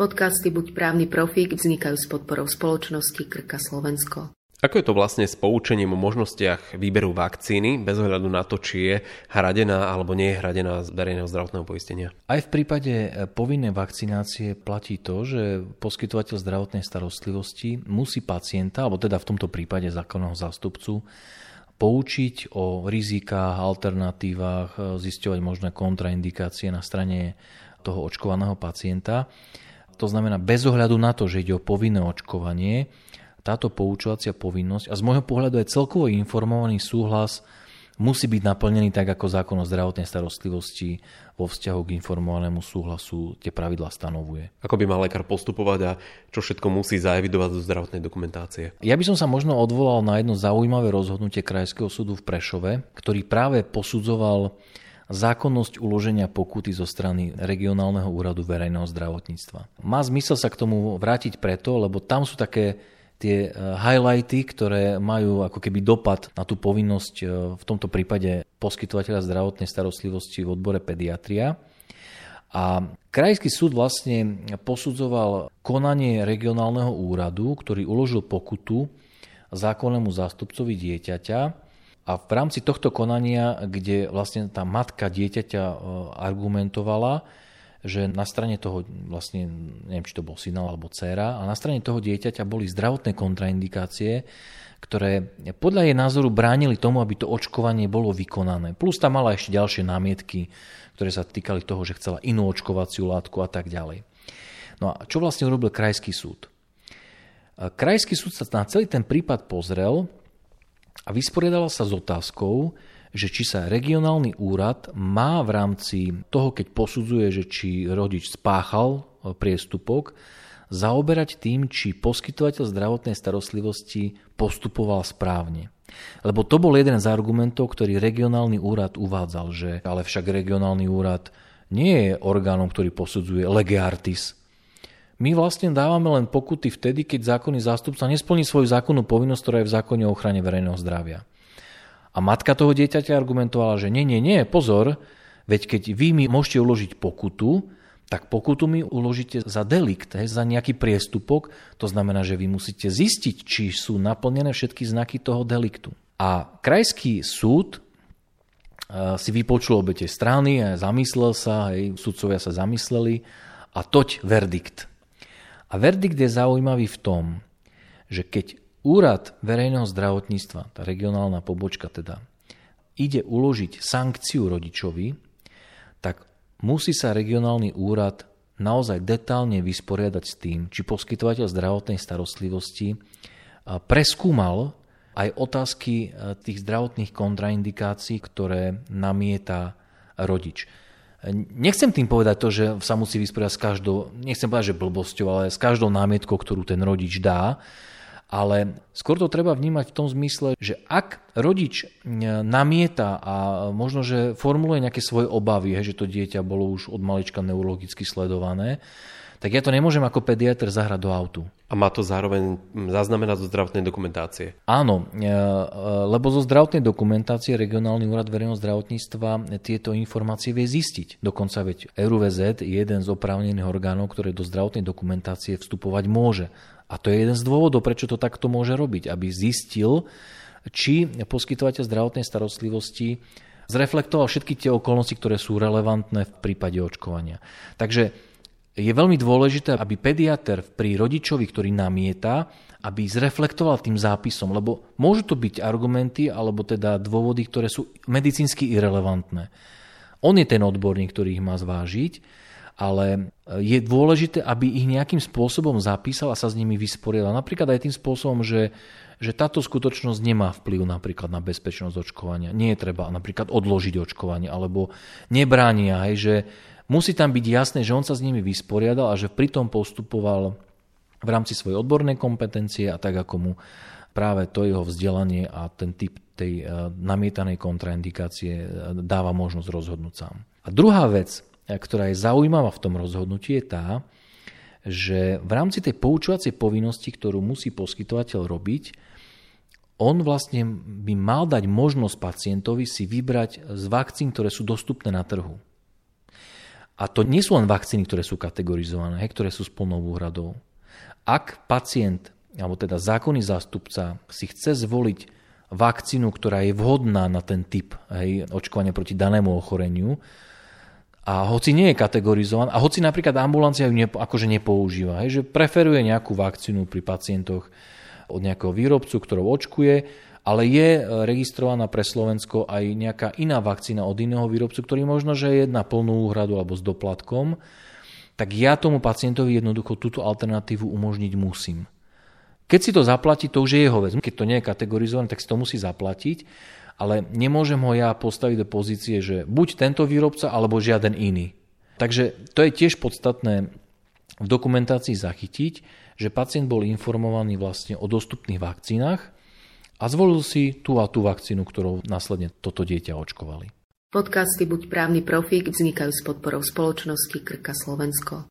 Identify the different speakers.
Speaker 1: Podcasty Buď právny profík vznikajú s podporou spoločnosti Krka Slovensko.
Speaker 2: Ako je to vlastne s poučením o možnostiach výberu vakcíny bez ohľadu na to, či je hradená alebo nie je hradená z verejného zdravotného poistenia?
Speaker 3: Aj v prípade e, povinnej vakcinácie platí to, že poskytovateľ zdravotnej starostlivosti musí pacienta, alebo teda v tomto prípade zákonného zástupcu, poučiť o rizikách, alternatívach, e, zisťovať možné kontraindikácie na strane toho očkovaného pacienta to znamená, bez ohľadu na to, že ide o povinné očkovanie, táto poučovacia povinnosť a z môjho pohľadu aj celkovo informovaný súhlas musí byť naplnený tak, ako zákon o zdravotnej starostlivosti vo vzťahu k informovanému súhlasu tie pravidlá stanovuje.
Speaker 2: Ako by mal lekár postupovať a čo všetko musí zaevidovať do zdravotnej dokumentácie?
Speaker 3: Ja by som sa možno odvolal na jedno zaujímavé rozhodnutie Krajského súdu v Prešove, ktorý práve posudzoval zákonnosť uloženia pokuty zo strany regionálneho úradu verejného zdravotníctva. Má zmysel sa k tomu vrátiť preto, lebo tam sú také tie e, highlighty, ktoré majú ako keby dopad na tú povinnosť e, v tomto prípade poskytovateľa zdravotnej starostlivosti v odbore pediatria. A krajský súd vlastne posudzoval konanie regionálneho úradu, ktorý uložil pokutu zákonnému zástupcovi dieťaťa a v rámci tohto konania, kde vlastne tá matka dieťaťa e, argumentovala, že na strane toho, vlastne, neviem, či to bol syn alebo dcéra, a na strane toho dieťaťa boli zdravotné kontraindikácie, ktoré podľa jej názoru bránili tomu, aby to očkovanie bolo vykonané. Plus tam mala ešte ďalšie námietky, ktoré sa týkali toho, že chcela inú očkovaciu látku a tak ďalej. No a čo vlastne urobil krajský súd? E, krajský súd sa na celý ten prípad pozrel a vysporiadala sa s otázkou, že či sa regionálny úrad má v rámci toho, keď posudzuje, že či rodič spáchal e, priestupok, zaoberať tým, či poskytovateľ zdravotnej starostlivosti postupoval správne. Lebo to bol jeden z argumentov, ktorý regionálny úrad uvádzal, že ale však regionálny úrad nie je orgánom, ktorý posudzuje lege artis, my vlastne dávame len pokuty vtedy, keď zákonný zástupca nesplní svoju zákonnú povinnosť, ktorá je v zákone o ochrane verejného zdravia. A matka toho dieťaťa argumentovala, že nie, nie, nie, pozor, veď keď vy mi môžete uložiť pokutu, tak pokutu mi uložíte za delikt, he, za nejaký priestupok. To znamená, že vy musíte zistiť, či sú naplnené všetky znaky toho deliktu. A krajský súd eh, si vypočul obe strany a zamyslel sa, hej, sudcovia sa zamysleli a toť verdikt. A verdikt je zaujímavý v tom, že keď úrad verejného zdravotníctva, tá regionálna pobočka teda, ide uložiť sankciu rodičovi, tak musí sa regionálny úrad naozaj detálne vysporiadať s tým, či poskytovateľ zdravotnej starostlivosti preskúmal aj otázky tých zdravotných kontraindikácií, ktoré namieta rodič. Nechcem tým povedať to, že sa musí vysporiadať s každou, nechcem povedať, že blbosťou, ale s každou námietkou, ktorú ten rodič dá, ale skôr to treba vnímať v tom zmysle, že ak rodič namieta a možno, že formuluje nejaké svoje obavy, že to dieťa bolo už od malička neurologicky sledované, tak ja to nemôžem ako pediatr zahrať do autu.
Speaker 2: A má to zároveň zaznamenať zo zdravotnej dokumentácie?
Speaker 3: Áno, e, e, lebo zo zdravotnej dokumentácie regionálny úrad verejného zdravotníctva tieto informácie vie zistiť. Dokonca veď RUVZ je jeden z oprávnených orgánov, ktoré do zdravotnej dokumentácie vstupovať môže. A to je jeden z dôvodov, prečo to takto môže robiť, aby zistil, či poskytovateľ zdravotnej starostlivosti zreflektoval všetky tie okolnosti, ktoré sú relevantné v prípade očkovania. Takže je veľmi dôležité, aby pediatr pri rodičovi, ktorý namieta, aby zreflektoval tým zápisom, lebo môžu to byť argumenty alebo teda dôvody, ktoré sú medicínsky irrelevantné. On je ten odborník, ktorý ich má zvážiť, ale je dôležité, aby ich nejakým spôsobom zapísal a sa s nimi vysporiadal. Napríklad aj tým spôsobom, že, že táto skutočnosť nemá vplyv napríklad na bezpečnosť očkovania. Nie je treba napríklad odložiť očkovanie, alebo nebránia, hej, že Musí tam byť jasné, že on sa s nimi vysporiadal a že pritom postupoval v rámci svojej odbornej kompetencie a tak, ako mu práve to jeho vzdelanie a ten typ tej e, namietanej kontraindikácie e, dáva možnosť rozhodnúť sám. A druhá vec, e, ktorá je zaujímavá v tom rozhodnutí, je tá, že v rámci tej poučovacej povinnosti, ktorú musí poskytovateľ robiť, on vlastne by mal dať možnosť pacientovi si vybrať z vakcín, ktoré sú dostupné na trhu. A to nie sú len vakcíny, ktoré sú kategorizované, hej, ktoré sú s plnou úhradou. Ak pacient, alebo teda zákonný zástupca si chce zvoliť vakcínu, ktorá je vhodná na ten typ hej, očkovania proti danému ochoreniu, a hoci nie je kategorizovaná, a hoci napríklad ambulancia ju nepo, akože nepoužíva, hej, že preferuje nejakú vakcínu pri pacientoch od nejakého výrobcu, ktorou očkuje, ale je e, registrovaná pre Slovensko aj nejaká iná vakcína od iného výrobcu, ktorý možno, že je na plnú úhradu alebo s doplatkom, tak ja tomu pacientovi jednoducho túto alternatívu umožniť musím. Keď si to zaplatí, to už je jeho vec. Keď to nie je kategorizované, tak si to musí zaplatiť, ale nemôžem ho ja postaviť do pozície, že buď tento výrobca, alebo žiaden iný. Takže to je tiež podstatné v dokumentácii zachytiť, že pacient bol informovaný vlastne o dostupných vakcínach a zvolil si tú a tú vakcínu, ktorou následne toto dieťa očkovali.
Speaker 1: Podcasty Buď právny profík vznikajú s podporou spoločnosti Krka Slovensko.